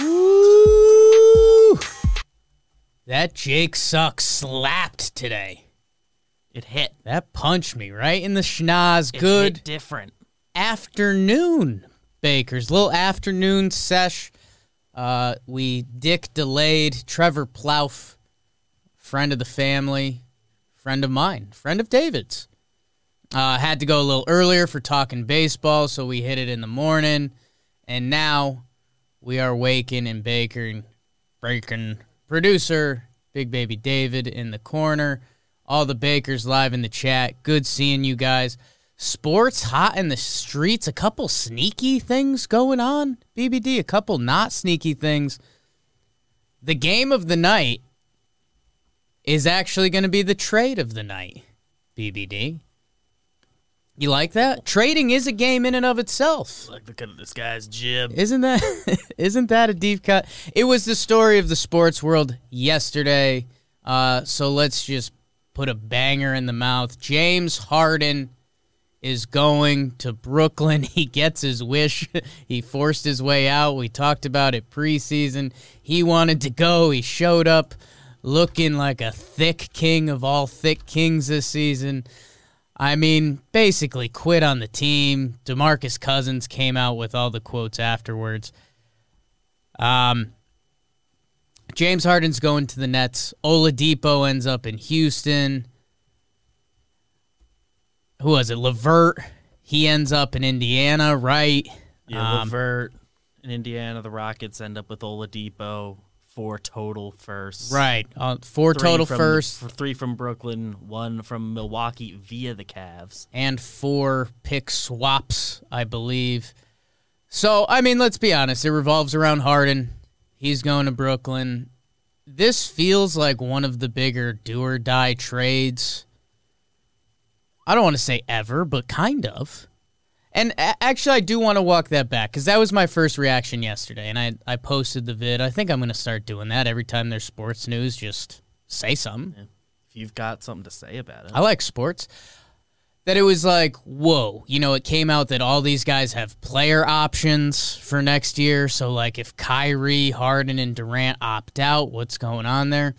Ooh, that Jake sucks slapped today. It hit. That punched me right in the schnoz. It Good different. afternoon, Bakers. Little afternoon sesh. Uh, we Dick delayed Trevor Plouffe, friend of the family, friend of mine, friend of David's. Uh, had to go a little earlier for talking baseball, so we hit it in the morning. And now we are waking and baking, breaking producer, Big Baby David in the corner. All the bakers live in the chat. Good seeing you guys. Sports hot in the streets. A couple sneaky things going on. BBD, a couple not sneaky things. The game of the night is actually going to be the trade of the night. BBD. You like that? Trading is a game in and of itself. Like, look at this guy's jib. Isn't that isn't that a deep cut? It was the story of the sports world yesterday. Uh, so let's just put a banger in the mouth. James Harden is going to Brooklyn. He gets his wish. he forced his way out. We talked about it preseason. He wanted to go. He showed up looking like a thick king of all thick kings this season. I mean, basically quit on the team. DeMarcus Cousins came out with all the quotes afterwards. Um, James Harden's going to the Nets. Oladipo ends up in Houston. Who was it? LeVert. He ends up in Indiana, right? Yeah, Um, LeVert in Indiana, the Rockets end up with Oladipo, four total firsts. Right. Uh, four Three total from- first Three from Brooklyn, one from Milwaukee via the Cavs. and four pick swaps, I believe. So, I mean, let's be honest. It revolves around Harden. He's going to Brooklyn. This feels like one of the bigger do or die trades. I don't want to say ever, but kind of. And a- actually, I do want to walk that back because that was my first reaction yesterday, and I I posted the vid. I think I'm going to start doing that every time there's sports news. Just say something. If you've got something to say about it, I like sports. That it was like, whoa, you know, it came out that all these guys have player options for next year. So, like, if Kyrie, Harden, and Durant opt out, what's going on there?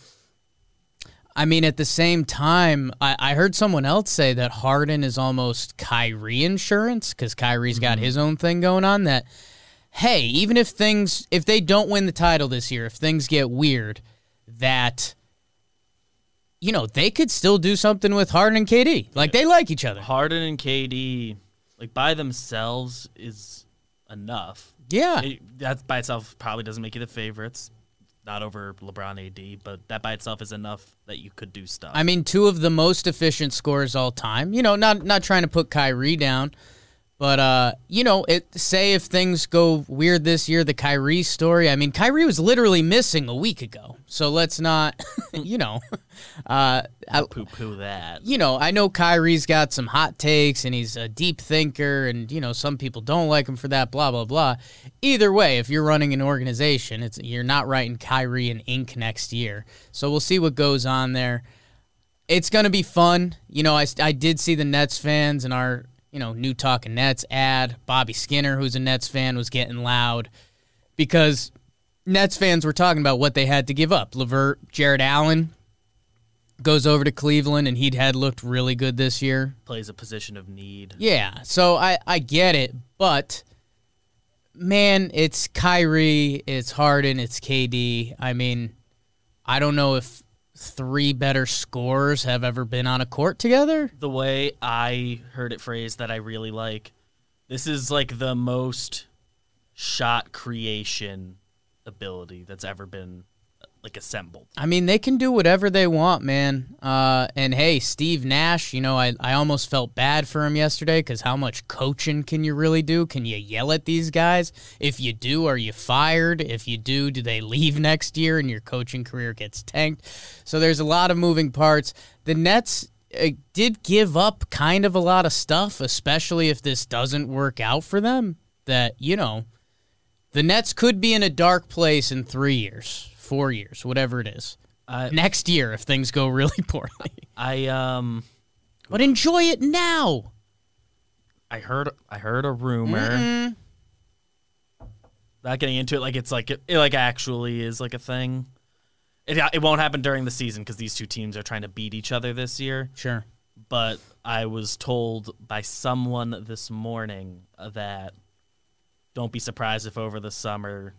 I mean, at the same time, I, I heard someone else say that Harden is almost Kyrie insurance because Kyrie's got mm-hmm. his own thing going on. That, hey, even if things, if they don't win the title this year, if things get weird, that you know, they could still do something with Harden and KD. Like they like each other. Harden and KD, like by themselves, is enough. Yeah. It- that by itself probably doesn't make you the favorites. Not over LeBron AD, but that by itself is enough that you could do stuff. I mean, two of the most efficient scorers all time. You know, not not trying to put Kyrie down, but uh, you know, it say if things go weird this year, the Kyrie story. I mean, Kyrie was literally missing a week ago. So let's not, you know, uh, I, poo poo that. you know, I know Kyrie's got some hot takes and he's a deep thinker, and you know, some people don't like him for that. Blah blah blah. Either way, if you're running an organization, it's you're not writing Kyrie in ink next year. So we'll see what goes on there. It's gonna be fun. You know, I I did see the Nets fans and our you know new talking Nets ad. Bobby Skinner, who's a Nets fan, was getting loud because Nets fans were talking about what they had to give up. LeVert, Jarrett Allen goes over to Cleveland, and he'd had looked really good this year. Plays a position of need. Yeah, so I I get it, but man, it's Kyrie, it's Harden, it's KD. I mean, I don't know if three better scorers have ever been on a court together. The way I heard it phrased that I really like. This is like the most shot creation ability that's ever been like assembled. I mean, they can do whatever they want, man. Uh, and hey, Steve Nash, you know, I, I almost felt bad for him yesterday because how much coaching can you really do? Can you yell at these guys? If you do, are you fired? If you do, do they leave next year and your coaching career gets tanked? So there's a lot of moving parts. The Nets uh, did give up kind of a lot of stuff, especially if this doesn't work out for them. That, you know, the Nets could be in a dark place in three years four years, whatever it is. I Next year, if things go really poorly. I um But enjoy it now. I heard I heard a rumor. Not getting into it like it's like it, it like actually is like a thing. It it won't happen during the season because these two teams are trying to beat each other this year. Sure. But I was told by someone this morning that don't be surprised if over the summer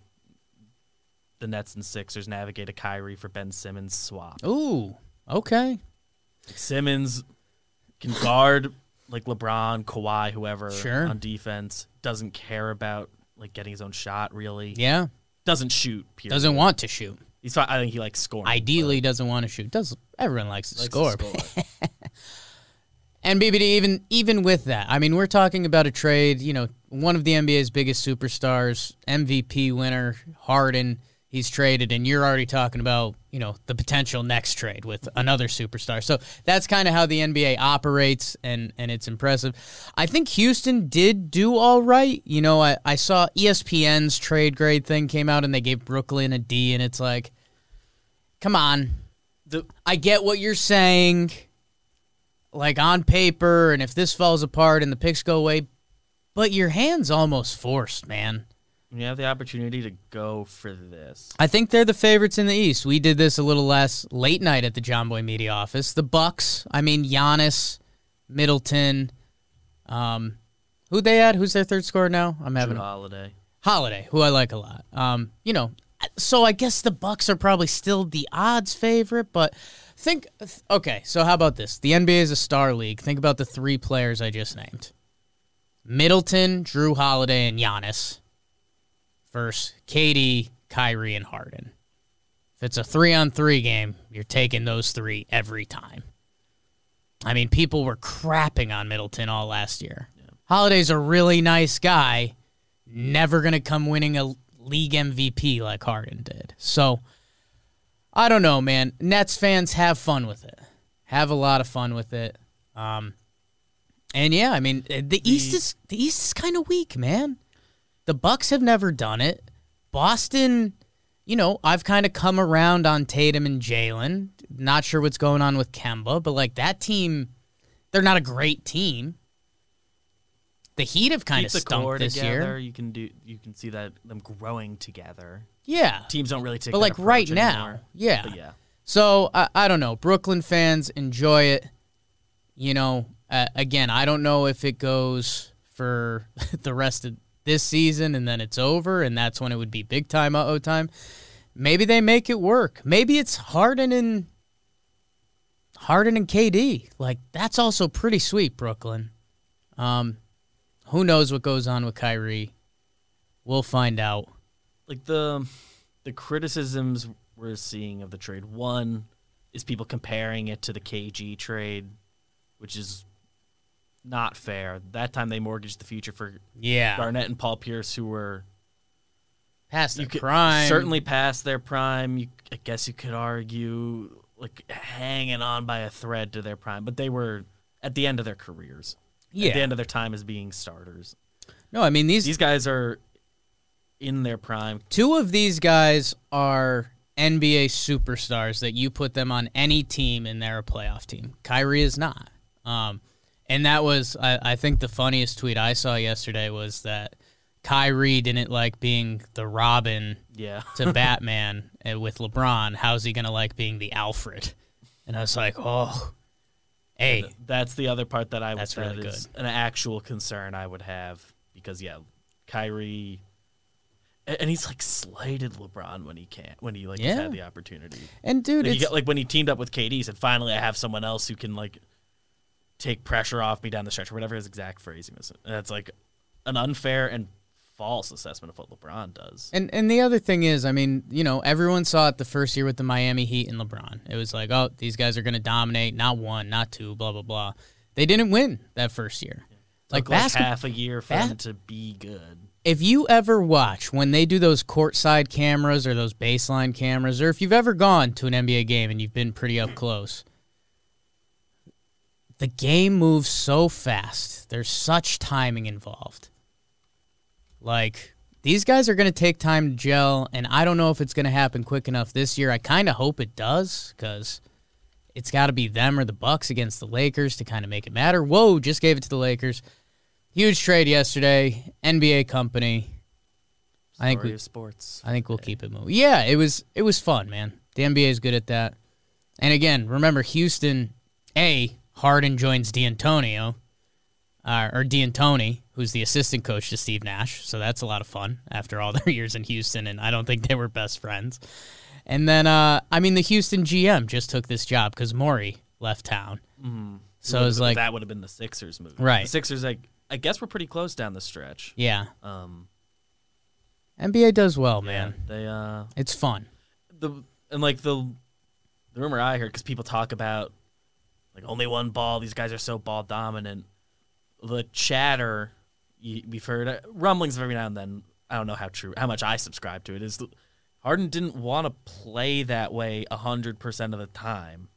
the Nets and Sixers navigate a Kyrie for Ben Simmons swap. Ooh, okay. Simmons can guard like LeBron, Kawhi, whoever Sure. on defense. Doesn't care about like getting his own shot. Really, Yeah. doesn't shoot. Period. Doesn't want to shoot. He's. I think he likes scoring. Ideally, doesn't want to shoot. Does everyone likes to likes score? to score. And BBD, even even with that, I mean, we're talking about a trade. You know, one of the NBA's biggest superstars, MVP winner, Harden. He's traded, and you're already talking about you know the potential next trade with another superstar. So that's kind of how the NBA operates, and and it's impressive. I think Houston did do all right. You know, I, I saw ESPN's trade grade thing came out, and they gave Brooklyn a D, and it's like, come on, The- I get what you're saying, like on paper, and if this falls apart and the picks go away, but your hand's almost forced, man. When you have the opportunity to go for this, I think they're the favorites in the East. We did this a little last late night at the Jomboy Media office. The Bucks, I mean Giannis, Middleton, um, who they had? Who's their third scorer now? I'm having Jrue a Holiday. Holiday, who I like a lot. Um, you know, so I guess the Bucks are probably still the odds favorite, but think okay, so how about this? The NBA is a star league. Think about the three players I just named. Middleton, Jrue Holiday, and Giannis versus KD, Kyrie, and Harden. If it's a three on three game, you're taking those three every time. I mean, people were crapping on Middleton all last year. Holiday's a really nice guy, never going to come winning a league MVP like Harden did. So, I don't know, man. Nets fans have fun with it. Have a lot of fun with it. Um, and yeah, I mean, the East is the East is kind of weak, man. The Bucks have never done it. Boston, you know, I've kind of come around on Tatum and Jalen. Not sure what's going on with Kemba, but like that team, they're not a great team. The Heat have kind Keep of stunk this together. year. You can do. You can see that them growing together. Yeah, Teams don't really take. but like right now, anymore. yeah. But yeah. So I, I don't know. Brooklyn fans enjoy it. You know, uh, again, I don't know if it goes for the rest of this season and then it's over, and that's when it would be big time uh oh time. Maybe they make it work. Maybe it's Harden and Harden and KD. Like that's also pretty sweet, Brooklyn. Um, who knows what goes on with Kyrie? We'll find out. like the the criticisms we're seeing of the trade. One is people comparing it to the KG trade, which is not fair. That time they mortgaged the future for Yeah, Garnett and Paul Pierce, who were past their prime. certainly past their prime. You, I guess you could argue like hanging on by a thread to their prime, but they were at the end of their careers. Yeah. At the end of their time as being starters. No, I mean these These guys are in their prime. Two of these guys are NBA superstars that you put them on any team and they're a playoff team. Kyrie is not. Um, and that was, I, I think, the funniest tweet I saw yesterday was that Kyrie didn't like being the Robin Yeah. to Batman and with LeBron. How's he gonna like being the Alfred? And I was like, oh, hey, That's the other part that I would That's that really is an actual concern I would have because yeah, Kyrie and he's like slighted LeBron when he can't when he like has Yeah. had the opportunity. and dude, Like, it's you get, like when he teamed up with KD, he said finally I have someone else who can like take pressure off me down the stretch or whatever his exact phrasing was. And that's like an unfair and false assessment of what LeBron does. And and the other thing is, I mean, you know, everyone saw it the first year with the Miami Heat and LeBron. It was like, oh, these guys are going to dominate, not one, not two, blah blah blah. They didn't win that first year. Like Took, like half a year for bas- him to be good. if you ever watch when they do those courtside cameras or those baseline cameras, or if you've ever gone to an NBA game and you've been pretty up close, the game moves so fast. There's such timing involved. Like, these guys are going to take time to gel, and I don't know if it's going to happen quick enough this year. I kind of hope it does because it's got to be them or the Bucks against the Lakers to kind of make it matter. Whoa, just gave it to the Lakers. Huge trade yesterday. NBA company. I think Story we- of sports. I think we'll keep it moving. Yeah, it was it was fun, man. The NBA is good at that. And again, remember Houston. A Harden joins D'Antonio, uh, or D'Antoni, who's the assistant coach to Steve Nash. So that's a lot of fun after all their years in Houston, and I don't think they were best friends. And then, uh, I mean, the Houston GM just took this job because Morey left town. So Would've it's like, that would have been the Sixers move. Right. The Sixers, like I guess, we're pretty close down the stretch. yeah, Um, NBA does well, yeah, man. they uh It's fun. the and like the the rumor I heard because people talk about like only one ball. These guys are so ball dominant. The chatter you, we've heard uh, rumblings of every now and then. I don't know how true, how much I subscribe to it. Is Harden didn't want to play that way hundred percent of the time.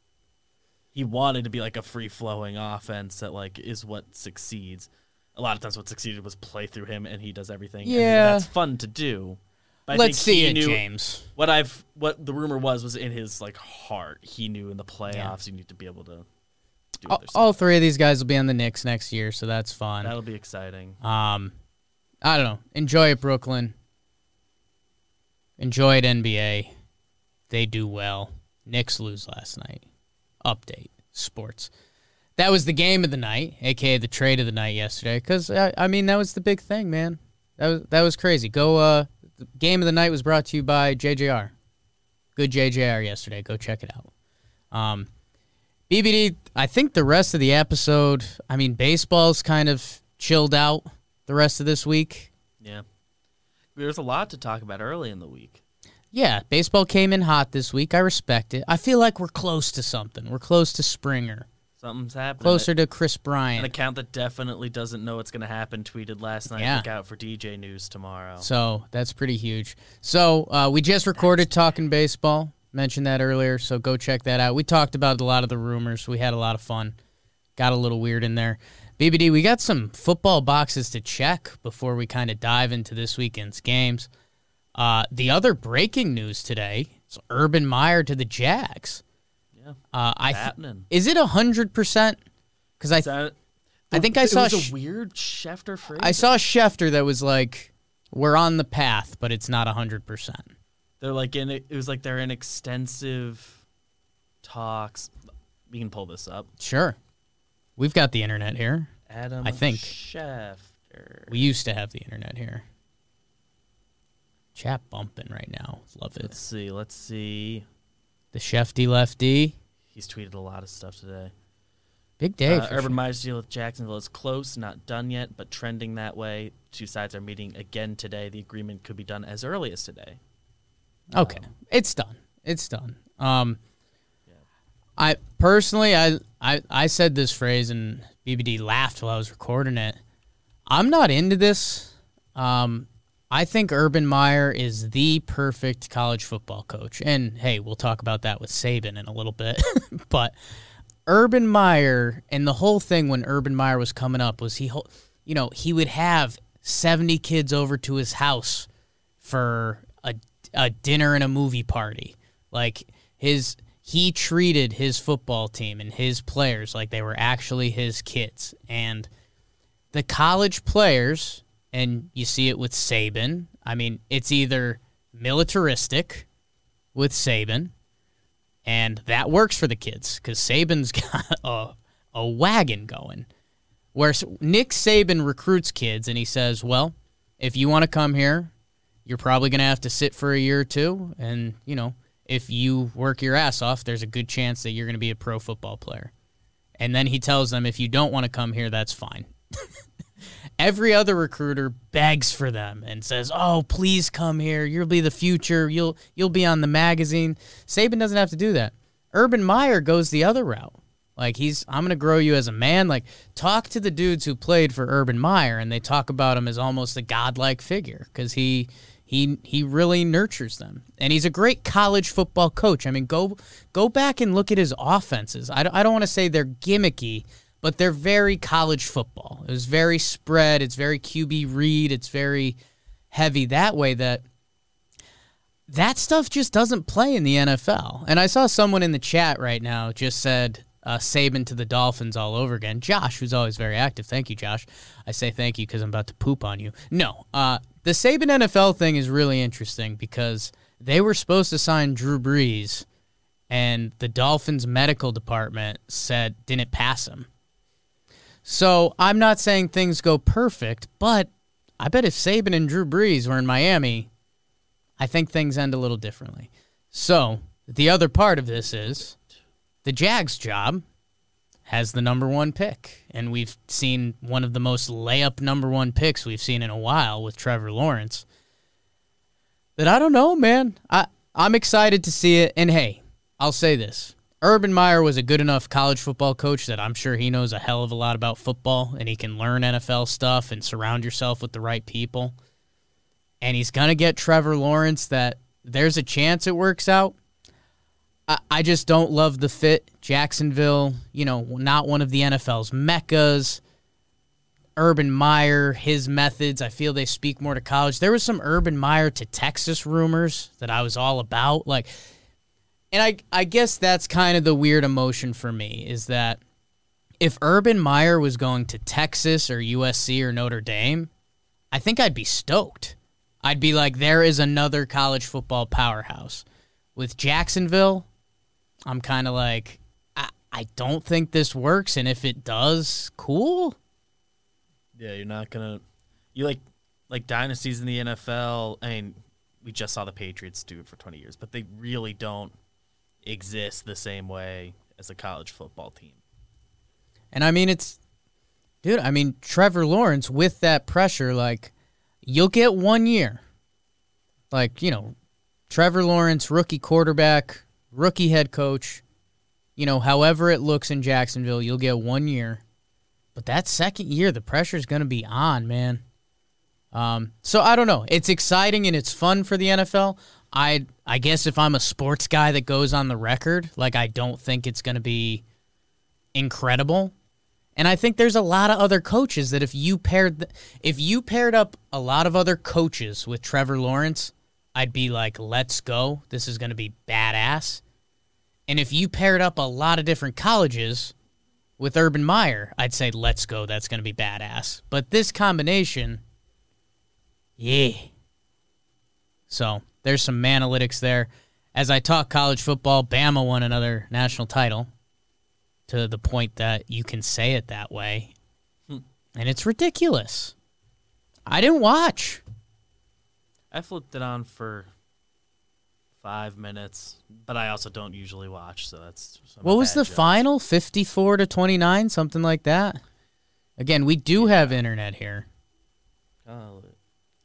He wanted to be like a free flowing offense that like is what succeeds. A lot of times, what succeeded was play through him, and he does everything. and Yeah. that's fun to do. But I Let's think see it, James. what I've what the rumor was was in his like heart. He knew in the playoffs you need to be able to do All, all three of these guys will be on the Knicks next year, so that's fun. That'll be exciting. Um, I don't know. Enjoy it, Brooklyn. Enjoy it, NBA. They do well. Knicks lose last night. Update sports. That was the game of the night, aka the trade of the night yesterday. Because I, I mean, that was the big thing, man. That was that was crazy. Go. Uh, the game of the night was brought to you by JJR. Good JJR yesterday. Go check it out. Um, BBD. I think the rest of the episode. I mean, baseball's kind of chilled out the rest of this week. Yeah. There's a lot to talk about early in the week. Yeah, baseball came in hot this week. I respect it. I feel like we're close to something. We're close to Springer, Something's happening. closer to Kris Bryant. An account that definitely doesn't know what's going to happen tweeted last night. Yeah. Look out for DJ News tomorrow. So that's pretty huge. So uh, we just recorded talking baseball. Mentioned that earlier, so go check that out. We talked about a lot of the rumors. We had a lot of fun. Got a little weird in there. BBD, we got some football boxes to check before we kind of dive into this weekend's games. Uh, the other breaking news today is Urban Meyer to the Jags. yeah. Uh, I th- happening. is it hundred percent? Because I that- I think I saw was sh- a weird Schefter phrase. I saw Schefter that was like, "We're on the path, but it's not hundred percent." They're like in it was like they're in extensive talks. We can pull this up. Sure, we've got the internet here. Adam I think. Schefter. We used to have the internet here. Chat bumping right now. Love it. Let's see. Let's see. The Shefty lefty. He's tweeted a lot of stuff today. Big day. Uh, Urban Schef- Meyer's deal with Jacksonville is close, not done yet, but trending that way. Two sides are meeting again today. The agreement could be done as early as today. Okay, it's done. It's done. Um, I personally, I, I, I said this phrase and BBD laughed while I was recording it. I'm not into this. Um, I think Urban Meyer is the perfect college football coach, and hey, we'll talk about that with Saban in a little bit. but Urban Meyer and the whole thing when Urban Meyer was coming up was he, you know, he would have 70 kids over to his house for a, a dinner and a movie party. Like his he treated his football team and his players like they were actually his kids. And the college players and you see it with Saban. I mean, it's either militaristic with Saban, and that works for the kids because Saban's got a, a wagon going. Where Nick Saban recruits kids, and he says, "Well, if you want to come here, you're probably going to have to sit for a year or two, and you know, if you work your ass off, there's a good chance that you're going to be a pro football player." And then he tells them, "If you don't want to come here, that's fine." Every other recruiter begs for them and says, "Oh, please come here. You'll be the future. You'll you'll be on the magazine." Saban doesn't have to do that. Urban Meyer goes the other route. Like he's, I'm gonna grow you as a man. Like talk to the dudes who played for Urban Meyer, and they talk about him as almost a godlike figure because he he he really nurtures them, and he's a great college football coach. I mean, go go back and look at his offenses. I I don't want to say they're gimmicky, but they're very college football. It was very spread. It's very QB read. It's very heavy that way. That that stuff just doesn't play in the NFL. And I saw someone in the chat right now just said uh, Saban to the Dolphins all over again. Josh, who's always very active. Thank you, Josh. I say thank you because I'm about to poop on you. No, uh, the Saban NFL thing is really interesting because they were supposed to sign Drew Brees, and the Dolphins medical department said didn't pass him. So I'm not saying things go perfect, but I bet if Saban and Drew Brees were in Miami, I think things end a little differently. So the other part of this is the Jags job has the number one pick, and we've seen one of the most layup number one picks we've seen in a while with Trevor Lawrence. That I don't know, man. I I'm excited to see it, and hey, I'll say this: Urban Meyer was a good enough college football coach that I'm sure he knows a hell of a lot about football, and he can learn NFL stuff and surround yourself with the right people and he's gonna get Trevor Lawrence. That there's a chance it works out. I, just don't love the fit. Jacksonville, you know, not one of the NFL's meccas. Urban Meyer, his methods, I feel they speak more to college. There was some Urban Meyer to Texas rumors that I was all about. Like, and I, I guess that's kind of the weird emotion for me is that if Urban Meyer was going to Texas or USC or Notre Dame, I think I'd be stoked. I'd be like, there is another college football powerhouse. With Jacksonville, I'm kind of like, I, I don't think this works. And if it does, cool. Yeah, you're not gonna. You like like dynasties in the NFL. I mean, we just saw the Patriots do it for 20 years, but they really don't exist the same way as a college football team. And I mean, it's, dude, I mean, Trevor Lawrence with that pressure, like, you'll get one year. Like, you know, Trevor Lawrence, rookie quarterback, rookie head coach, you know, however it looks in Jacksonville, you'll get one year. But that second year, the pressure is going to be on, man. Um, so I don't know. It's exciting and it's fun for the NFL. I I guess if I'm a sports guy that goes on the record, like I don't think it's going to be incredible. And I think there's a lot of other coaches that if you paired if you paired up a lot of other coaches with Trevor Lawrence, I'd be like, "Let's go. This is going to be badass." And if you paired up a lot of different colleges with Urban Meyer, I'd say, "Let's go. That's going to be badass." But this combination, yeah. So, there's some analytics there. As I talk college football, Bama won another national title to the point that you can say it that way. Hmm. And it's ridiculous. I didn't watch. I flipped it on for five minutes, but I also don't usually watch, so that's. What was the judge. final? 54 to 29, something like that. Again, we do have internet here. Oh,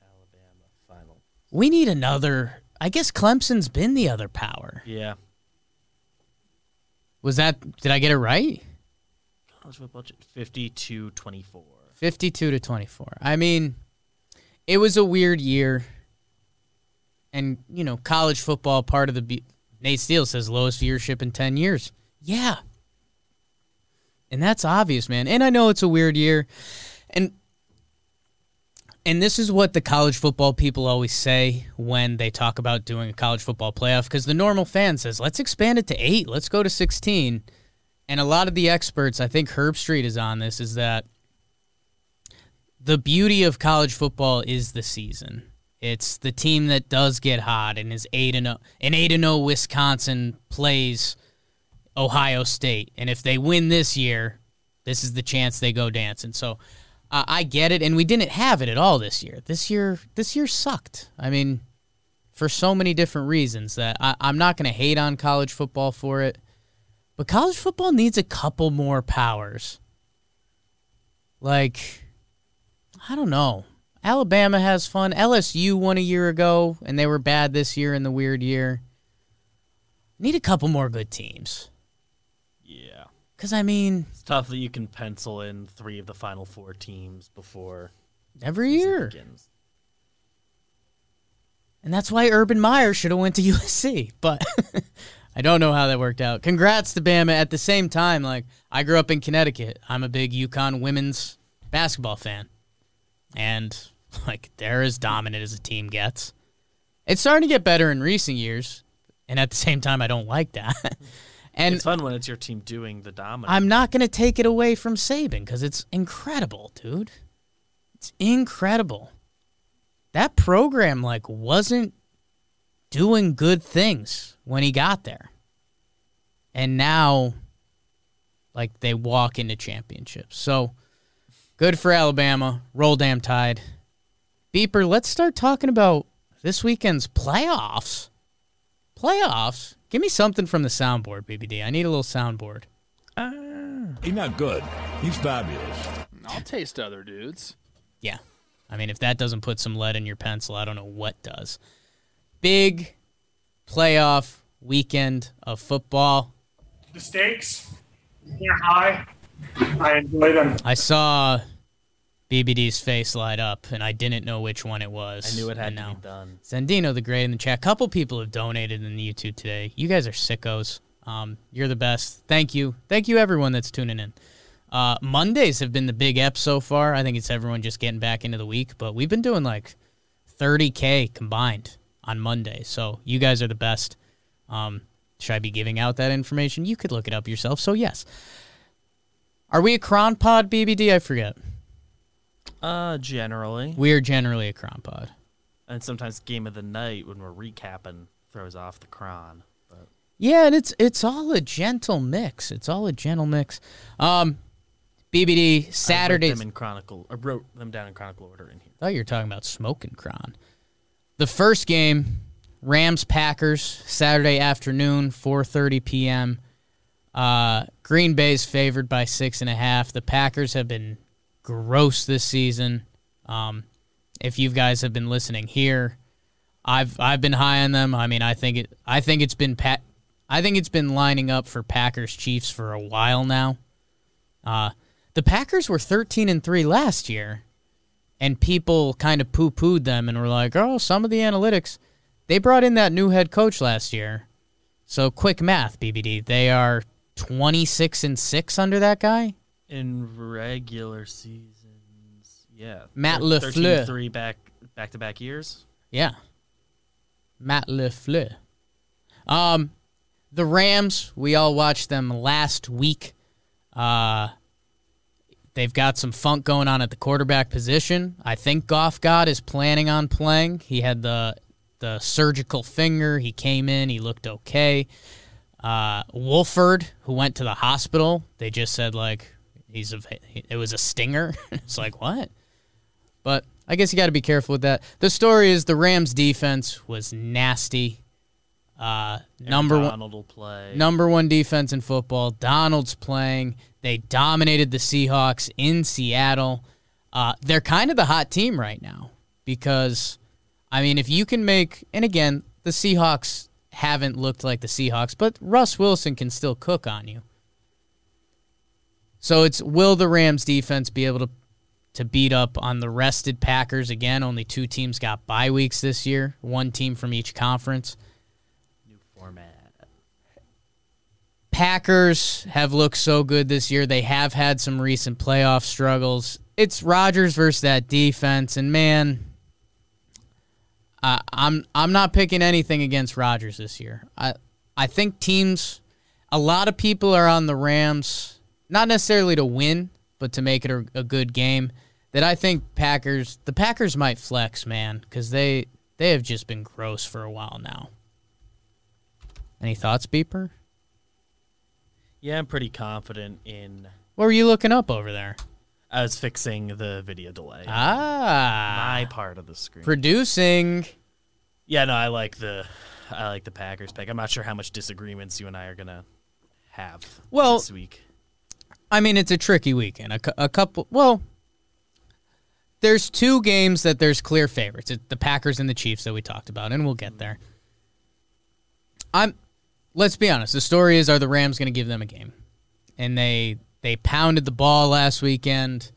Alabama final. We need another. I guess Clemson's been the other power. Yeah. Was that did I get it right? College football ch- 52 24. 52 to 24. I mean, it was a weird year. And, you know, college football part of the Nate Steele says lowest viewership in 10 years. Yeah. And that's obvious, man. And I know it's a weird year. And and this is what the college football people always say when they talk about doing a college football playoff because the normal fan says, "Let's expand it to 8. Let's go to 16." And a lot of the experts, I think Herbstreit is on this, is that the beauty of college football is the season. It's the team that does get hot and is eight and 0, and eight and 0 Wisconsin plays Ohio State, and if they win this year, this is the chance they go dancing. So uh, I get it, and we didn't have it at all this year. This year, this year sucked. I mean, for so many different reasons that I, I'm not going to hate on college football for it, but college football needs a couple more powers. Like, I don't know. Alabama has fun. LSU won a year ago, and they were bad this year in the weird year. Need a couple more good teams. Yeah. Because, I mean, It's tough that you can pencil in three of the final four teams before every year. begins. And that's why Urban Meyer should have went to USC. But I don't know how that worked out. Congrats to Bama. At the same time, like I grew up in Connecticut. I'm a big UConn women's basketball fan. And like they're as dominant as a team gets. It's starting to get better in recent years. And at the same time, I don't like that. and it's fun when it's your team doing the dominant. I'm not going to take it away from Saban because it's incredible, dude. It's incredible. That program like wasn't doing good things when he got there. And now like they walk into championships. So good for Alabama. Roll damn tide. Beeper, let's start talking about this weekend's playoffs. Playoffs? Give me something from the soundboard, BBD. I need a little soundboard. Ah. He's not good. He's fabulous. I'll taste other dudes. Yeah. I mean, if that doesn't put some lead in your pencil, I don't know what does. Big playoff weekend of football. the stakes are high. I enjoy them. I saw BBD's face light up, and I didn't know which one it was. I knew it had And to now- be done. Zendino the Great in the chat. A couple people have donated in the YouTube today. You guys are sickos. Um, you're the best. Thank you. Thank you, everyone that's tuning in. Uh, Mondays have been the big ep so far. I think it's everyone just getting back into the week, but we've been doing like 30K combined on Monday. So you guys are the best. Um, should I be giving out that information? You could look it up yourself. So, yes. Are we a Cron Pod, BBD? I forget. Uh, generally, We are generally a Cron Pod. and sometimes game of the night when we're recapping throws off the cron. But Yeah, and it's it's all a gentle mix. It's all a gentle mix. Um, BBD I wrote Saturdays. them in chronicle. I wrote them down in chronicle order in here. thought you were talking about smoking cron. The first game, Rams Packers, Saturday afternoon, 4:30 p.m. Uh, Green Bay's favored by six and a half. The Packers have been gross this season. Um, if you guys have been listening here, I've I've been high on them. I mean, I think it I think it's been pat I think it's been lining up for Packers Chiefs for a while now. Uh, the Packers were 13 and 3 last year and people kind of poo pooed them and were like, oh, some of the analytics. They brought in that new head coach last year. So quick math, BBD. They are 26 and 6 under that guy. In regular seasons, yeah. Matt Thir- LaFleur. three back back to back years. Yeah. Matt LaFleur. Um, the Rams, we all watched them last week. Uh, they've got some funk going on at the quarterback position. I think Goff God is planning on playing. He had the the surgical finger. He came in. He looked okay. Uh, Wolford, who went to the hospital, they just said like he's a it was a stinger. it's like what? But I guess you got to be careful with that. The story is the Rams defense was nasty. Uh, number one, Donald will play. number one defense in football. Donald's playing. They dominated the Seahawks in Seattle. Uh, they're kind of the hot team right now because, I mean, if you can make, and again, the Seahawks haven't looked like the Seahawks, but Russ Wilson can still cook on you. So it's will the Rams defense be able to to beat up on the rested Packers again? Only two teams got bye weeks this year, one team from each conference. New format. Packers have looked so good this year. They have had some recent playoff struggles. It's Rodgers versus that defense, and man, I, I'm I'm not picking anything against Rodgers this year. I I think teams, a lot of people are on the Rams, not necessarily to win, but to make it a, a good game. that I think Packers the Packers might flex, man, because they they have just been gross for a while now. Any thoughts, Beeper? Yeah, I'm pretty confident in. What were you looking up over there? I was fixing the video delay. Ah, My part of the screen. producing. yeah, no, I like the I like the Packers pick. I'm not sure how much disagreements you and I are gonna have Well, this week. I mean, it's a tricky weekend. A, a couple. Well, there's two games that there's clear favorites. It's the Packers and the Chiefs that we talked about, and we'll get there. I'm. Let's be honest. The story is: Are the Rams going to give them a game? And they they pounded the ball last weekend.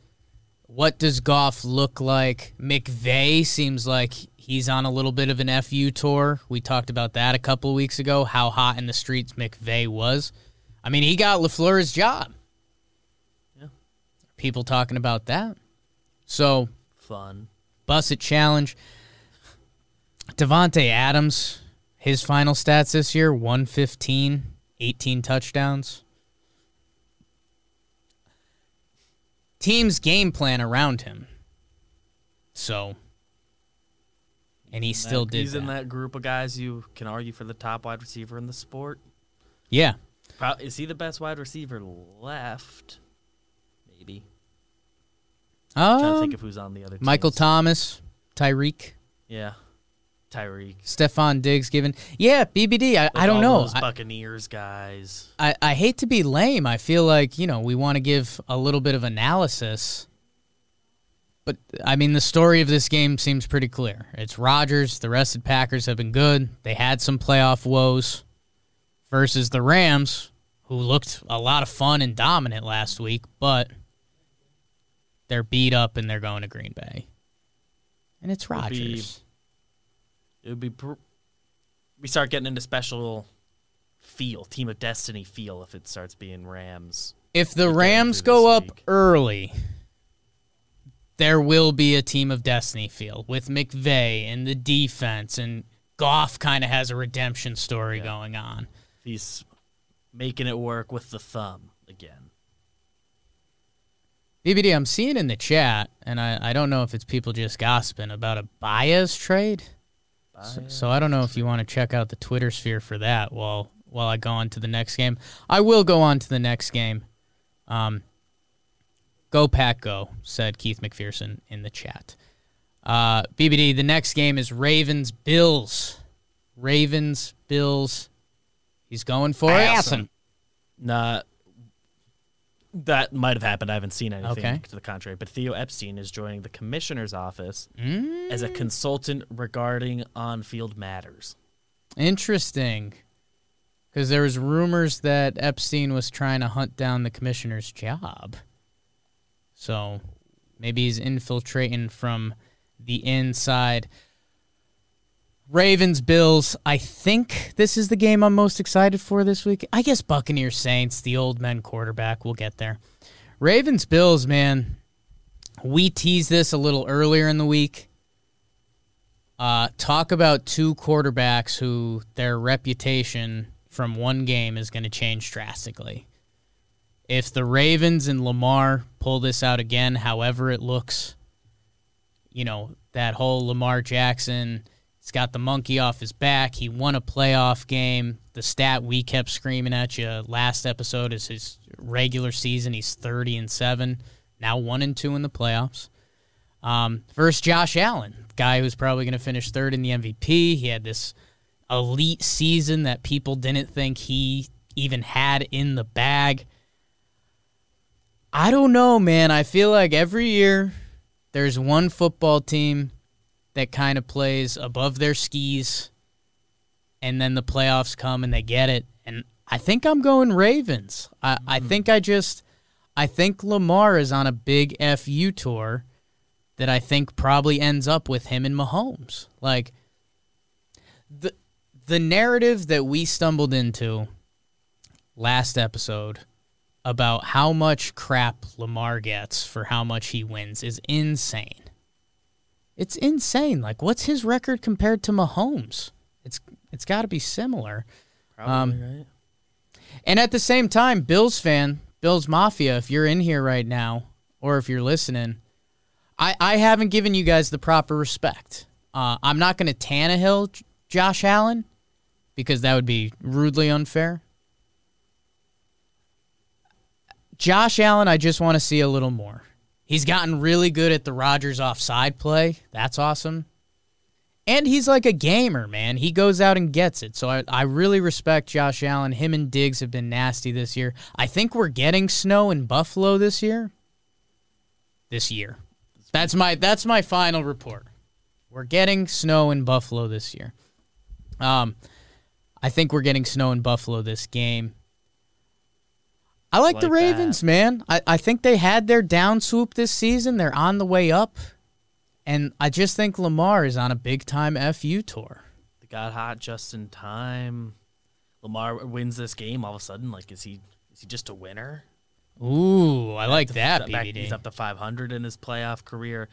What does Goff look like? McVay seems like he's on a little bit of an FU tour. We talked about that a couple weeks ago. How hot in the streets McVay was. I mean, he got Lafleur's job. People talking about that. So Fun. Bussett challenge. Davante Adams, his final stats this year 115, 18 touchdowns. Team's game plan around him. So, and he still That- did. He's in that. that group of guys you can argue for the top wide receiver in the sport. Yeah. Pro- Is he the best wide receiver left? Maybe. trying to Um, think of who's on the other. Michael teams. Thomas, Tyreek, Yeah. Tyreek. Stefon Diggs given. Yeah, BBD. I, I don't know. Those I- Buccaneers guys. I, I hate to be lame. I feel like, you know, we want to give a little bit of analysis. But, I mean, the story of this game seems pretty clear. It's Rodgers. The rested Packers have been good. They had some playoff woes versus the Rams, who looked a lot of fun and dominant last week, but they're beat up and they're going to Green Bay. And it's Rodgers. It would be. Pr- we start getting into special feel, team of destiny feel if it starts being Rams. If the Rams go up week. early, there will be a team of destiny feel with McVay and the defense, and Goff kind of has a redemption story going on. He's making it work with the thumb again. BBD, I'm seeing in the chat, and I, I don't know if it's people just gossiping about a bias trade. So, so I don't know if you want to check out the Twitter sphere for that while while I go on to the next game. I will go on to the next game. Um, go Pack Go, said Keith McPherson in the chat. Uh, BBD, the next game is Ravens Bills. Ravens Bills. He's going for Awesome. it. Nah, that might have happened. I haven't seen anything Okay. to the contrary. But Theo Epstein is joining the commissioner's office Mm, as a consultant regarding on-field matters. interesting. Because there was rumors that Epstein was trying to hunt down the commissioner's job. So maybe he's infiltrating from the inside. Ravens, Bills. I think this is the game I'm most excited for this week. I guess Buccaneers, Saints, the old men quarterback. We'll get there. Ravens, Bills, man. We teased this a little earlier in the week. Uh, talk about two quarterbacks who their reputation from one game is going to change drastically. If the Ravens and Lamar pull this out again, however it looks, you know, that whole Lamar Jackson, he's got the monkey off his back. He won a playoff game. The stat we kept screaming at you last episode is his regular season. He's 30 and 7, now 1 and 2 in the playoffs. Um, versus Josh Allen, guy who's probably going to finish third in the MVP. He had this elite season that people didn't think he even had in the bag. I don't know, man. I feel like every year there's one football team that kind of plays above their skis, and then the playoffs come and they get it. And I think I'm going Ravens. I, I hmm. think I just, I think Lamar is on a big FU tour that I think probably ends up with him and Mahomes. Like the the narrative that we stumbled into last episode about how much crap Lamar gets for how much he wins is insane. It's insane. Like what's his record compared to Mahomes? It's it's got to be similar. Probably Um, right. And at the same time, Bills fan, Bills Mafia, if you're in here right now or if you're listening, I, I haven't given you guys the proper respect. Uh, I'm not going to Tannehill Josh Allen because that would be rudely unfair. Josh Allen, I just want to see a little more. He's gotten really good at the Rodgers offside play. That's awesome. And he's like a gamer, man. He goes out and gets it. So I, I really respect Josh Allen. Him and Diggs have been nasty this year. I think we're getting snow in Buffalo this year. This year. That's my that's my final report. We're getting snow in Buffalo this year. Um I think we're getting snow in Buffalo this game. I like, the Ravens, that. man. I, I think they had their down swoop this season. They're on the way up. And I just think Lamar is on a big time FU tour. They got hot just in time. Lamar wins this game. All of a sudden, like, is he is he just a winner? Ooh, I like to- that, back- BBD. He's up to 500 in his playoff career.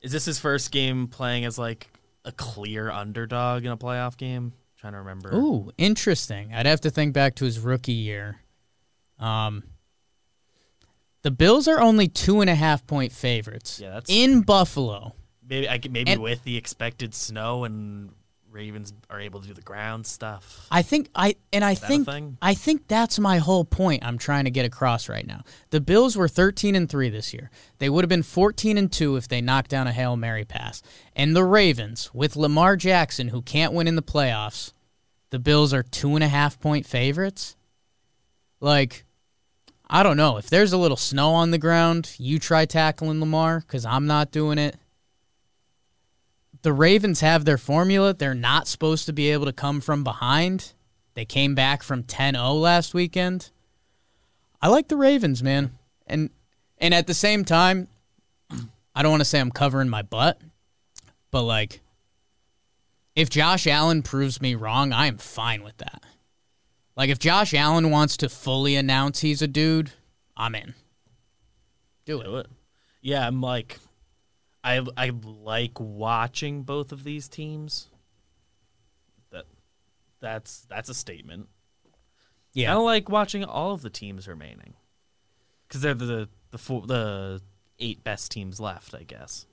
Is this his first game playing as like a clear underdog in a playoff game? trying to remember. Ooh, interesting. I'd have to think back to his rookie year. Um, the Bills are only two and a half point favorites. Yeah, that's- in Buffalo. Maybe I could- maybe And- with the expected snow and Ravens are able to do the ground stuff. I think I and I think? I think that's my whole point I'm trying to get across right now. The Bills were 13 and 3 this year. They would have been 14 and 2 if they knocked down a Hail Mary pass. And the Ravens, with Lamar Jackson, who can't win in the playoffs, the Bills are two and a half point favorites. Like, I don't know. If there's a little snow on the ground, you try tackling Lamar, because I'm not doing it the Ravens have their formula. They're not supposed to be able to come from behind. They came back from 10-0 last weekend. I like the Ravens, man. And and at the same time, I don't want to say I'm covering my butt, but like if Josh Allen proves me wrong, I am fine with that. Like if Josh Allen wants to fully announce he's a dude, I'm in. Do it. Do it. Yeah, I'm like, I I like watching both of these teams. That that's that's a statement. I Yeah. don't like watching all of the teams remaining because they're the the four, the eight best teams left, I guess.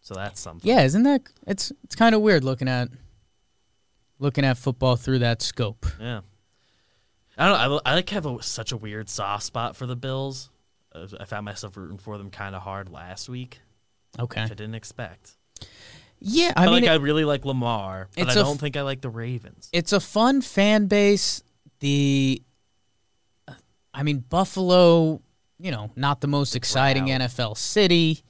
So that's something. Yeah, isn't that it's it's kind of weird looking at looking at football through that scope. Yeah. I don't know. I, I like have a, such a weird soft spot for the Bills. Uh, I found myself rooting for them kind of hard last week, Okay. which I didn't expect. Yeah, I I mean like it- I really like Lamar, but I don't f- think I like the Ravens. it's a fun fan base. The I mean Buffalo, you know, not the most exciting Crowd. NFL city.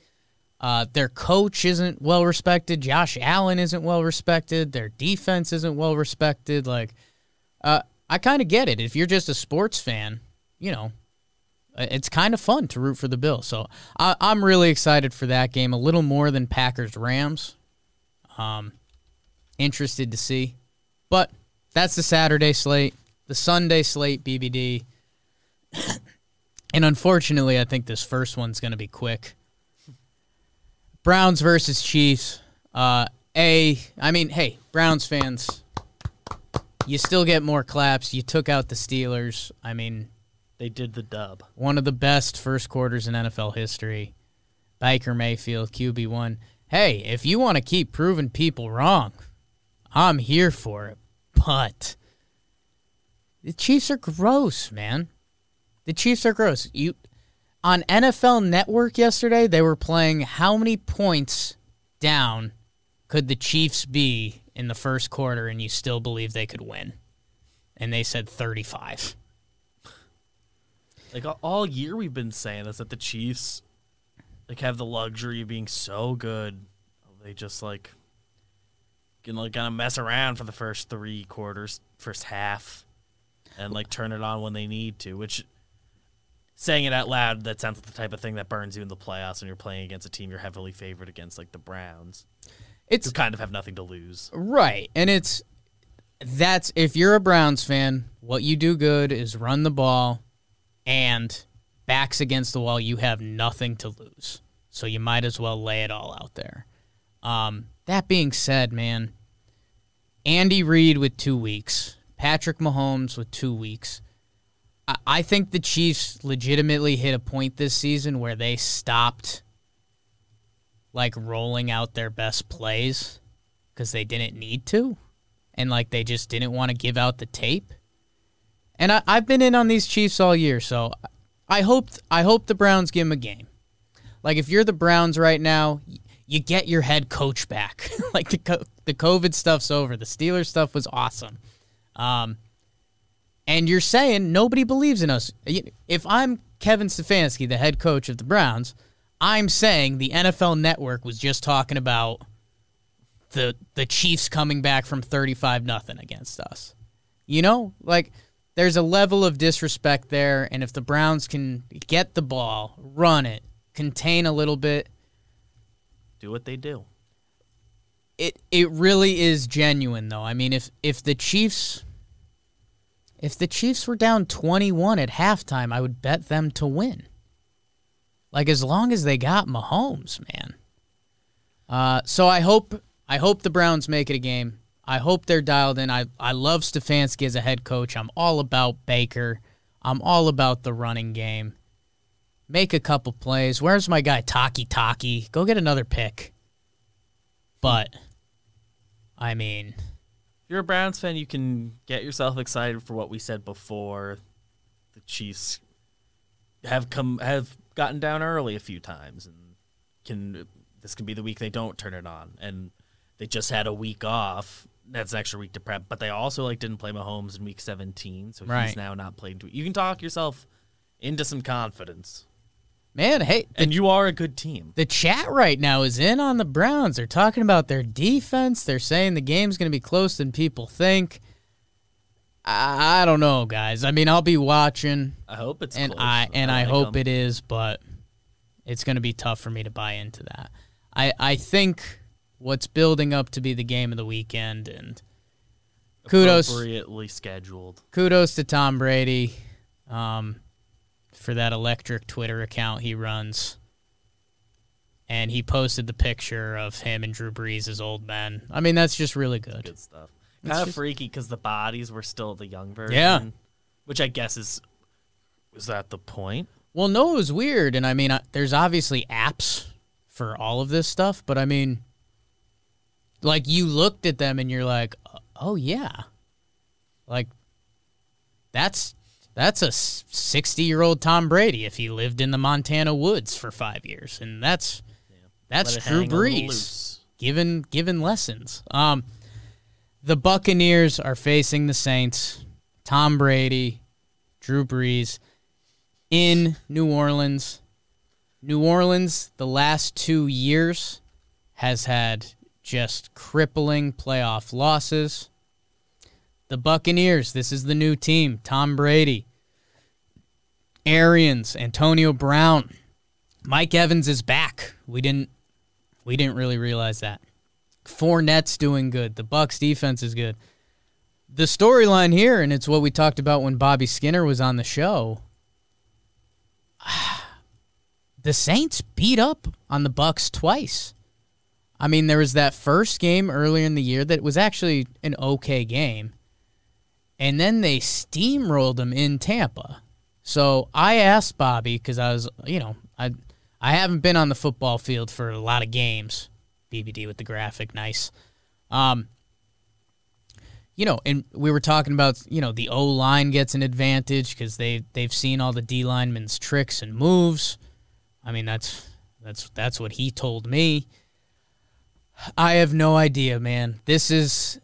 Uh, their coach isn't well respected. Josh Allen isn't well respected. Their defense isn't well respected. Like, uh, I kind of get it. If you're just a sports fan, you know, it's kind of fun to root for the Bills. So I, I'm really excited for that game. A little more than Packers Rams. Um, interested to see, but that's the Saturday slate. The Sunday slate, BBD. and unfortunately, I think this first one's going to be quick. Browns versus Chiefs. Uh, a, I mean, hey, Browns fans, you still get more claps. You took out the Steelers. I mean, They did the dub. one of the best first quarters in NFL history. Baker Mayfield, QB1. Hey, if you want to keep proving people wrong, I'm here for it. But the Chiefs are gross, man. The Chiefs are gross. You on NFL Network yesterday, they were playing how many points down could the Chiefs be in the first quarter and you still believe they could win? And they said 35. Like all- year, we've been saying this that the Chiefs like have the luxury of being so good, they just like can like kind of mess around for the first three quarters, first half, and like turn it on when they need to. Which saying it out loud, that sounds like the type of thing that burns you in the playoffs when you're playing against a team you're heavily favored against, like the Browns, It's who kind of have nothing to lose. Right. And it's that's if you're a Browns fan, what you do good is run the ball and backs against the wall, you have nothing to lose. So you might as well lay it all out there. Um, that being said, man, Andy Reid with two weeks, Patrick Mahomes with two weeks. I, I think the Chiefs legitimately hit a point this season where they stopped like rolling out their best plays because they didn't need to, and like they just didn't want to give out the tape. And I, I've been in on these Chiefs all year, so I hope I hope the Browns give them a game. Like if you're the Browns right now, you get your head coach back. like the co- the COVID stuff's over. The Steelers stuff was awesome. Um, and you're saying nobody believes in us. If I'm Kevin Stefanski, the head coach of the Browns, I'm saying the NFL Network was just talking about the the Chiefs coming back from 35 nothing against us. You know, like there's a level of disrespect there, and if the Browns can get the ball, run it, contain a little bit, Do what they do. it it really is genuine though. I mean, if if the Chiefs if the Chiefs were down 21 at halftime, I would bet them to win. Like as long as they got Mahomes, man. Uh, so I hope I hope the Browns make it a game. I hope they're dialed in. I I love Stefanski as a head coach. I'm all about Baker. I'm all about the running game. Make a couple plays. Where's my guy Taki Taki? Go get another pick. But I mean, If you're a Browns fan, you can get yourself excited for what we said before. The Chiefs have come have gotten down early a few times, and can this can be the week they don't turn it on, and they just had a week off. That's an extra week to prep, but they also like didn't play Mahomes in week 17, so Right. he's now not playing. You can talk yourself into some confidence, man, hey, the, and you are a good team. the chat right now is in on the Browns. They're talking about their defense. They're saying the game's going to be closer than people think. I, I don't know, guys. I mean, I'll be watching, I hope it's and close. I and I like hope it is, but it's going to be tough for me to buy into that. I I think what's building up to be the game of the weekend, and kudos appropriately scheduled. kudos to Tom Brady um, for that electric Twitter account he runs. And he posted the picture of him and Drew Brees as old men. I mean, that's just really good. good stuff. Kind of just- freaky because the bodies were still the young version. Yeah. which I guess is is that the point? Well, no, it was weird. And I mean, uh, there's obviously apps for all of this stuff, but I mean, like you looked at them and you're like, oh, yeah. Like, that's. That's a 60 year old Tom Brady if he lived in the Montana woods for five years. And that's that's Let it Drew hang a little Brees. given given lessons. Um, the Buccaneers are facing the Saints. Tom Brady, Drew Brees, in New Orleans. New Orleans, the last two years, has had just crippling playoff losses. The Buccaneers, this is the new team. Tom Brady, Arians, Antonio Brown, Mike Evans is back. We didn't we didn't really realize that. Fournette's doing good. The Bucks defense is good. The storyline here, and it's what we talked about when Bobby Skinner was on the show. The Saints beat up on the Bucks twice. I mean, there was that first game earlier in the year that was actually an okay game. And then they steamrolled them in Tampa. So I asked Bobby because I was, you know, I I haven't been on the football field for a lot of games. BBD with the graphic, nice. Um, you know, and we were talking about, you know, the O line gets an advantage because they they've seen all the D linemen's tricks and moves. I mean, that's that's that's what he told me. I have no idea, man. This is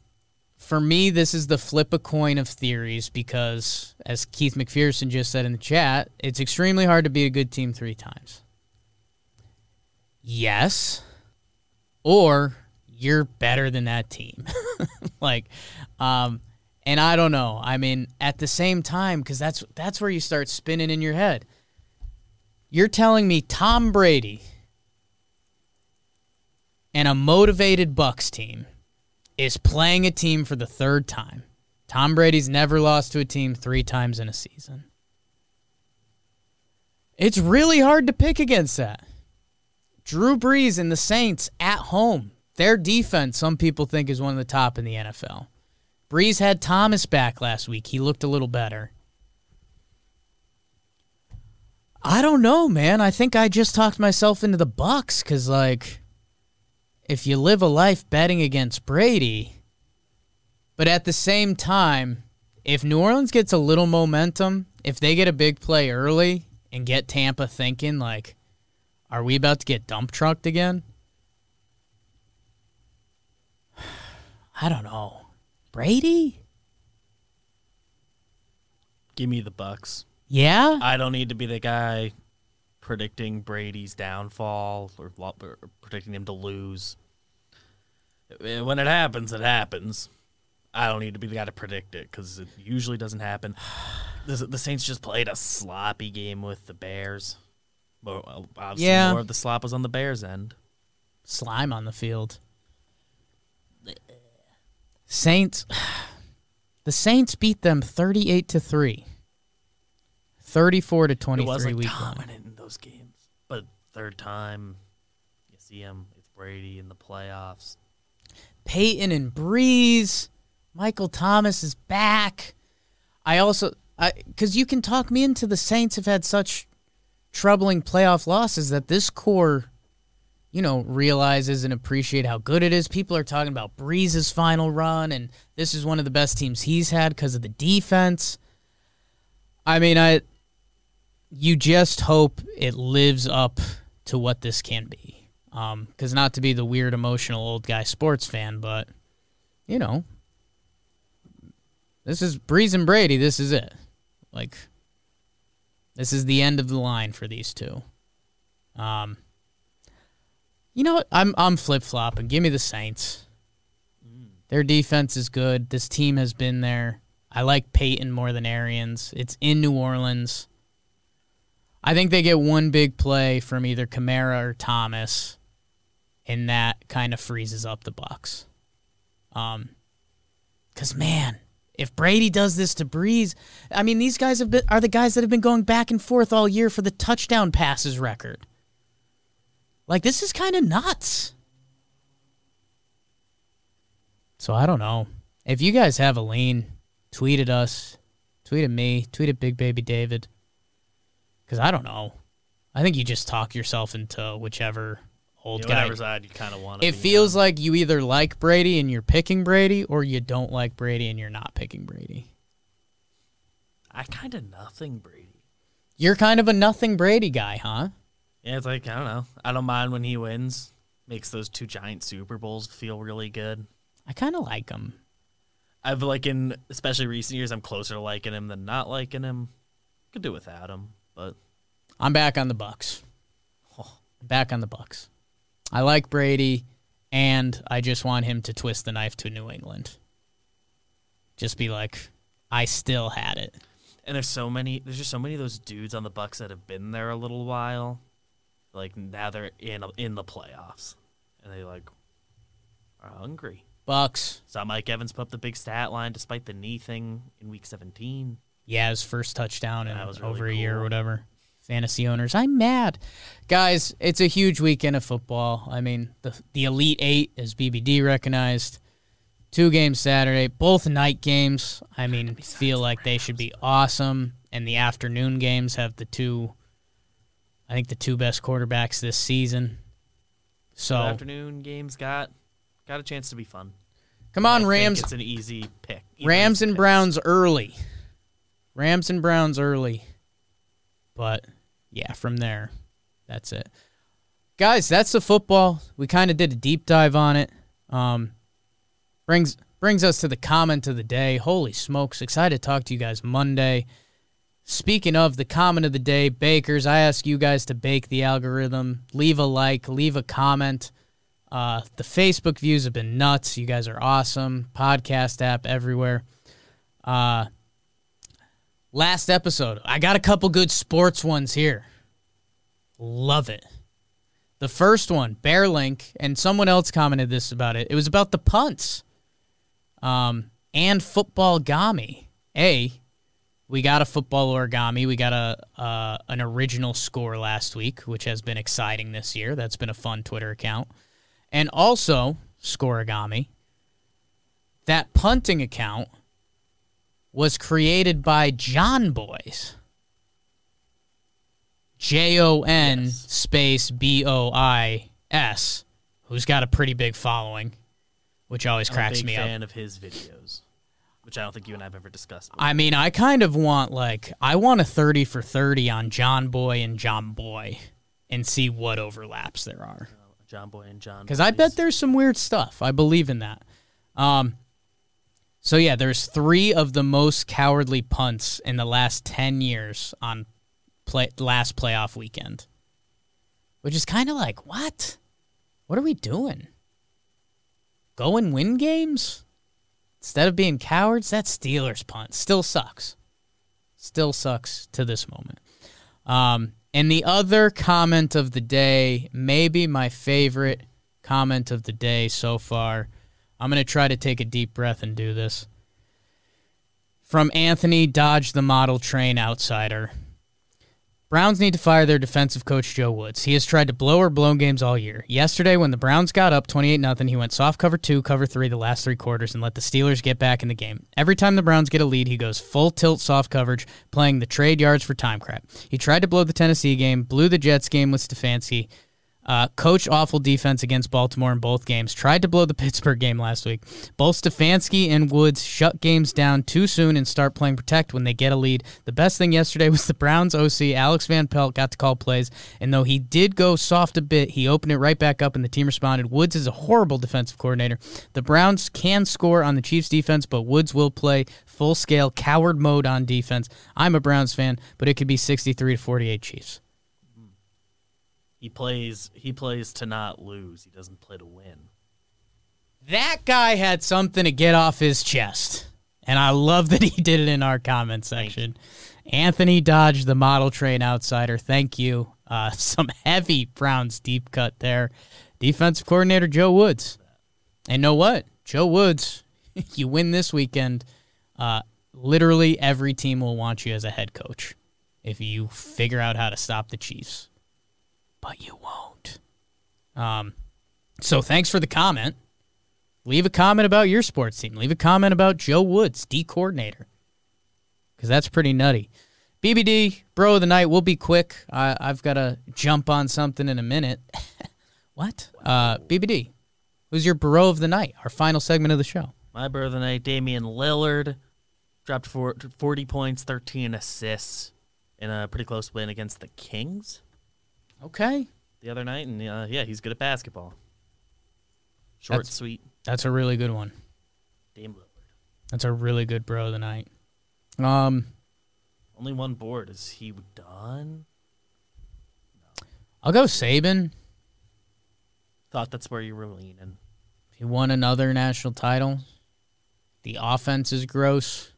for me, this is the flip a coin of theories because, as Keith McPherson just said in the chat, it's extremely hard to beat a good team three times. Yes, or you're better than that team. like, um, and I don't know. I mean, at the same time, because that's that's where you start spinning in your head. You're telling me Tom Brady and a motivated Bucks team is playing a team for the third time. Tom Brady's never lost to a team three times in a season. It's really hard to pick against that. Drew Brees and the Saints at home. Their defense, some people think, is one of the top in the NFL. Brees had Thomas back last week. He looked a little better. I don't know, man. I think I just talked myself into the Bucks because, like, if you live a life betting against Brady, but at the same time, if New Orleans gets a little momentum, if they get a big play early and get Tampa thinking like, are we about to get dump trucked again? I don't know. Brady? Give me the Bucks. Yeah? I don't need to be the guy predicting Brady's downfall or, or predicting him to lose. Eh, When it happens, it happens. I don't need to be the guy to predict it because it usually doesn't happen. The, the Saints just played a sloppy game with the Bears. Well, uh, obviously, Yeah. more of the slop was on the Bears' end. Slime on the field. Saints The Saints beat them 38 to 3. 34 to It 23 was like week one. dominant in those games, but third time you see him, it's Brady in the playoffs. Payton and Brees. Michael Thomas is back. I also, I because you can talk me into the Saints have had such troubling playoff losses that this core, you know, realizes and appreciate how good it is. People are talking about Brees's final run, and this is one of the best teams he's had because of the defense. I mean, I, you just hope it lives up to what this can be. Um, because not to be the weird, emotional old guy sports fan, but you know, this is Breeze and Brady. This is it. Like, this is the end of the line for these two. Um, you know what? I'm I'm flip flopping. Give me the Saints. Their defense is good. This team has been there. I like Payton more than Arians. It's in New Orleans. I think they get one big play from either Kamara or Thomas, and that kind of freezes up the Bucks. Um, cause man, if Brady does this to Brees, I mean these guys have been are the guys that have been going back and forth all year for the touchdown passes record. Like this is kind of nuts. So I don't know. If you guys have a lean, tweet at us, tweet at me, tweet at Big Baby David. Cause I don't know. I think you just talk yourself into whichever old You guy. whatever side you kind of want to It feels like you either like Brady and you're picking Brady, or you don't like Brady and you're not picking Brady. I kind of nothing Brady. You're kind of a nothing Brady guy, huh? Yeah, it's like I don't know. I don't mind when he wins. Makes those two giant Super Bowls feel really good. I kind of like him. I've like in especially recent years, I'm closer to liking him than not liking him. Could do without him, but I'm back on the Bucks. Oh. Back on the Bucks. I like Brady, and I just want him to twist the knife to New England. Just be like, I still had it. and there's so many. There's just so many of those dudes on the Bucks that have been there a little while. Like now they're in in the playoffs, and they like are hungry. Bucks. Saw Mike Evans put up the big stat line despite the knee thing in Week 17. Yeah, his first touchdown in That was really over a year or whatever. Fantasy owners, I'm mad, guys. It's a huge weekend of football. I mean, the the Elite Eight is BBD recognized. Two games Saturday, both night games. I mean, feel like they should be awesome. And the afternoon games have the two, I think the two best quarterbacks this season. So The afternoon games got got a chance to be fun. come on, Rams. It's an easy pick. Rams and picks. Browns early. Rams and Browns early. But yeah, from there, that's it. Guys, that's the football. We kind of did a deep dive on it. Um, brings brings us to the comment of the day. Holy smokes, excited to talk to you guys Monday. Speaking of the comment of the day, bakers, I ask you guys to bake the algorithm. Leave a like, leave a comment. Uh, the Facebook views have been nuts. You guys are awesome. Podcast app everywhere. Uh, last episode, I got a couple good sports ones here. Love it. The first one, Bear Link, and someone else commented this about it. It was about the punts. Um, and football gami. A, we got a football origami. We got a uh, an original score last week, which has been exciting this year. That's been a fun Twitter account. And also, Scorigami, that punting account was created by Jon Bois. J O N Yes. space B O I S, who's got a pretty big following, which always I'm cracks a big me up. fan of his videos, which I don't think you and I have ever discussed. I mean, I kind of want like I want a 30 for 30 on John Boy and John Boy and see what overlaps there are. John Boy and John. Cuz I bet there's some weird stuff. I believe in that. Um so yeah, there's 3 of the most cowardly punts in the last 10 years on play last playoff weekend. Which is kind of like, what? What are we doing? Go and win games? Instead of being cowards, that Steelers punt still sucks. Still sucks to this moment. Um, and the other comment of the day, maybe my favorite comment of the day so far. I'm going to try to take a deep breath and do this. From Anthony Dodge the Model Train Outsider. Browns need to fire their defensive coach Joe Woods. He has tried to blow or blown games all year. Yesterday, when the Browns got up 28 0 he went soft cover two, cover three the last three quarters and let the Steelers get back in the game. Every time the Browns get a lead, he goes full tilt soft coverage, playing the trade yards for time crap. He tried to blow the Tennessee game, blew the Jets game with Stefanski, uh, coached awful defense against Baltimore in both games. Tried to blow the Pittsburgh game last week. Both Stefanski and Woods shut games down too soon and start playing protect when they get a lead. The best thing yesterday was the Browns OC Alex Van Pelt got to call plays, and though he did go soft a bit, he opened it right back up, and the team responded. Woods is a horrible defensive coordinator. The Browns can score on the Chiefs' defense, but Woods will play full scale coward mode on defense. I'm a Browns fan, but it could be 63 to 48 Chiefs. He plays. He plays to not lose. He doesn't play to win. That guy had something to get off his chest. And I love that he did it in our comment section. Anthony Dodge, the model train outsider. Thank you. Uh, some heavy Browns deep cut there. Defensive coordinator Joe Woods. And know what? Joe Woods, you win this weekend. Uh, literally every team will want you as a head coach if you figure out how to stop the Chiefs. But you won't. Um, so thanks for the comment. Leave a comment about your sports team. Leave a comment about Joe Woods, D coordinator, because that's pretty nutty. BBD, bro of the night. We'll be quick. I, I've got to jump on something in a minute. what? Uh, BBD, who's your bro of the night? Our final segment of the show. My brother of the night, Damian Lillard, dropped for 40 points, 13 assists in a pretty close win against the Kings Okay, the other night, and uh, yeah, he's good at basketball. Short, That's- sweet, that's a really good one. Dame Lillard. That's a really good bro of the night. Um, Only one board. Is he done? I'll go Saban. Thought that's where you were leaning. He won another national title. The offense is gross.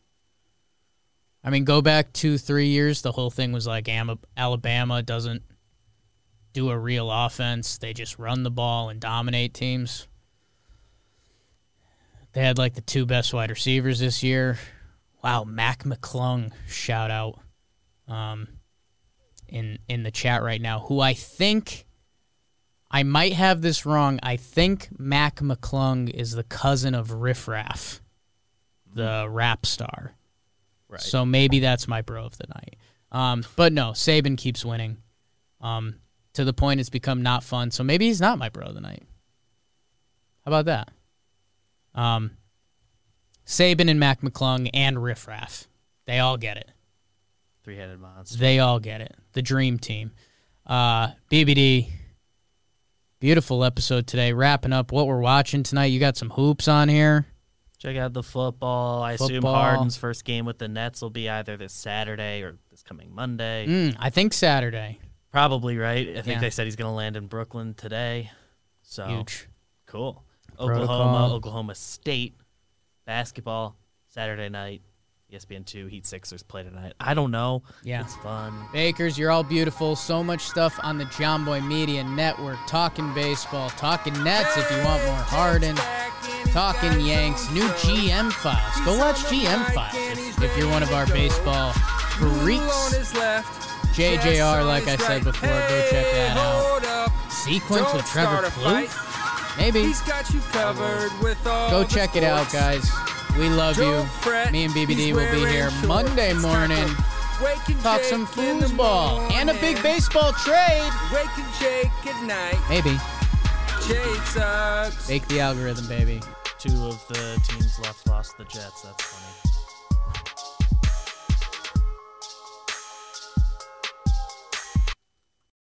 I mean, go back two, three years. The whole thing was like Am- Alabama doesn't do a real offense. They just run the ball and dominate teams. They had like the two best wide receivers this year. Wow, Mac McClung, shout out um, in in the chat right now, who I think I might have this wrong. I think Mac McClung is the cousin of Riff Raff, the rap star. Right. So maybe that's my bro of the night. Um, but no, Saban keeps winning. Um, to the point it's become not fun. So maybe he's not my bro of the night. How about that? Um, Saban and Mac McClung and Riff Raff. They all get it. Three headed monster. They all get it. The dream team. Uh, BBD. Beautiful episode today. Wrapping up what we're watching tonight. You got some hoops on here. Check out the football. I assume Football. Harden's first game with the Nets will be either this Saturday or this coming Monday. Mm, I think Saturday. Probably right. I think Yeah. they said he's going to land in Brooklyn today. So Huge. cool. Protocol. Oklahoma, Oklahoma State basketball Saturday night. ESPN two Heat Sixers play tonight. I don't know. Yeah. it's fun. Bakers, you're all beautiful. So much stuff on the Jomboy Media Network. Talking baseball, talking Nets if you want more Harden, talking Yanks, new GM files. Go watch GM files if, if you're one of our baseball freaks. JJR, like I said before, go check that out. Sequence with Trevor Plouffe? Maybe. He's got you covered with all Go check it out, guys. We love Don't you. fret, Me and BBD he's will be here shorts. Monday morning. for Wake and Talk some in the foosball and a big baseball trade. Wake n Jake at night. Maybe. Jake sucks. Fake the algorithm, baby. Two of the teams left lost the Jets. That's funny.